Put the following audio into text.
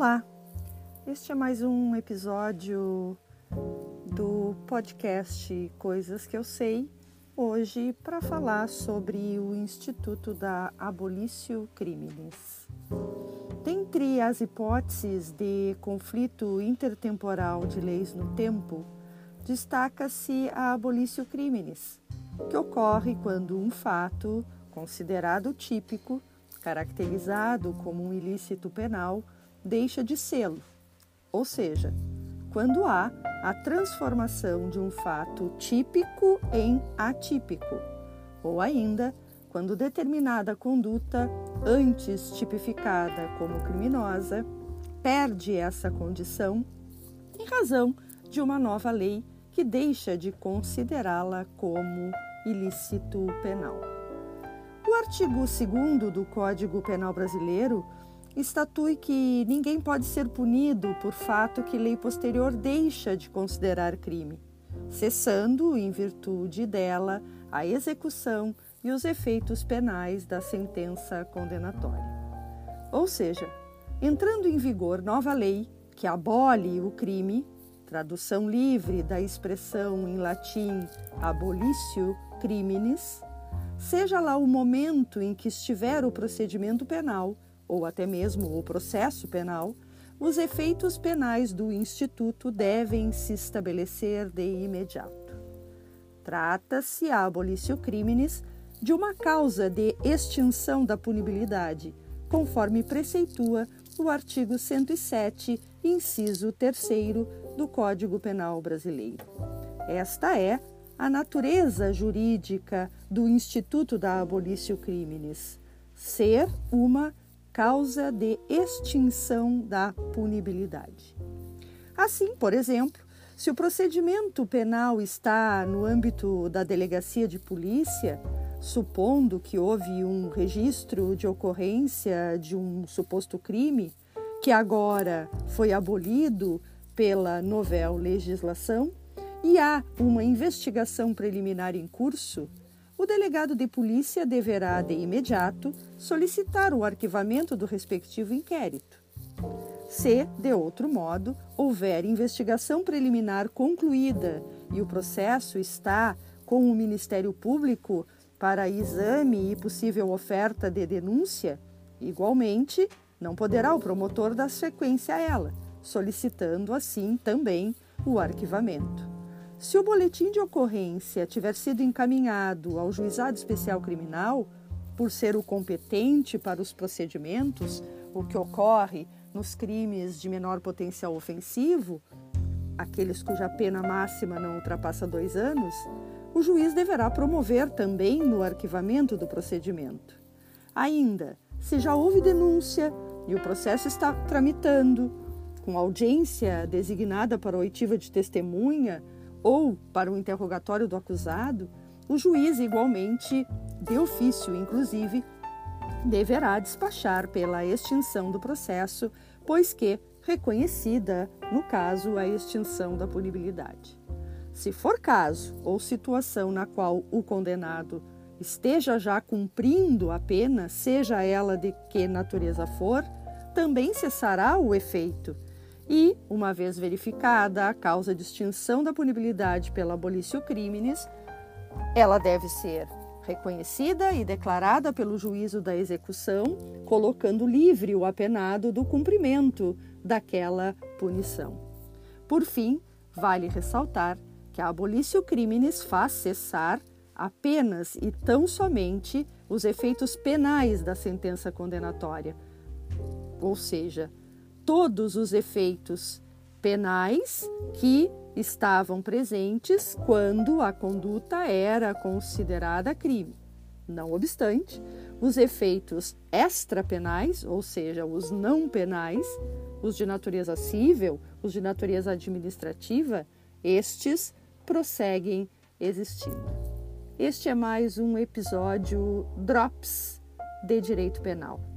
Olá, este é mais um episódio do podcast Coisas que eu sei, hoje para falar sobre o Instituto da Abolício Criminis. Dentre as hipóteses de conflito intertemporal de leis no tempo, destaca-se a abolício criminis, que ocorre quando um fato considerado típico, caracterizado como um ilícito penal, deixa de sê-lo, ou seja, quando há a transformação de um fato típico em atípico, ou ainda quando determinada conduta, antes tipificada como criminosa, perde essa condição em razão de uma nova lei que deixa de considerá-la como ilícito penal. O artigo 2 do Código Penal Brasileiro estatui que ninguém pode ser punido por fato que lei posterior deixa de considerar crime, cessando, em virtude dela, a execução e os efeitos penais da sentença condenatória. Ou seja, entrando em vigor nova lei que abole o crime, tradução livre da expressão em latim abolitio criminis, seja lá o momento em que estiver o procedimento penal ou até mesmo o processo penal, os efeitos penais do Instituto devem se estabelecer de imediato. Trata-se, a abolício criminis, de uma causa de extinção da punibilidade, conforme preceitua o artigo 107, inciso 3 do Código Penal Brasileiro. Esta é a natureza jurídica do Instituto da Abolício Criminis, ser uma causa de extinção da punibilidade. Assim, por exemplo, se o procedimento penal está no âmbito da delegacia de polícia, supondo que houve um registro de ocorrência de um suposto crime, que agora foi abolido pela novel legislação, e há uma investigação preliminar em curso, delegado de polícia deverá, de imediato, solicitar o arquivamento do respectivo inquérito. Se, de outro modo, houver investigação preliminar concluída e o processo está com o Ministério Público para exame e possível oferta de denúncia, igualmente, não poderá o promotor dar sequência a ela, solicitando assim também o arquivamento. Se o boletim de ocorrência tiver sido encaminhado ao juizado especial criminal, por ser o competente para os procedimentos, o que ocorre nos crimes de menor potencial ofensivo, aqueles cuja pena máxima não ultrapassa dois anos, o juiz deverá promover também no arquivamento do procedimento. Ainda, se já houve denúncia e o processo está tramitando, com audiência designada para oitiva de testemunha, ou para o interrogatório do acusado, o juiz, igualmente, de ofício, inclusive, deverá despachar pela extinção do processo, pois que reconhecida, no caso, a extinção da punibilidade. Se for caso ou situação na qual o condenado esteja já cumprindo a pena, seja ela de que natureza for, também cessará o efeito e, uma vez verificada a causa de extinção da punibilidade pela abolício criminis, ela deve ser reconhecida e declarada pelo juízo da execução, colocando livre o apenado do cumprimento daquela punição. Por fim, vale ressaltar que a abolício criminis faz cessar apenas e tão somente os efeitos penais da sentença condenatória, ou seja, todos os efeitos penais que estavam presentes quando a conduta era considerada crime. Não obstante, os efeitos extrapenais, ou seja, os não penais, os de natureza civil, os de natureza administrativa, estes prosseguem existindo. Este é mais um episódio Drops de Direito Penal.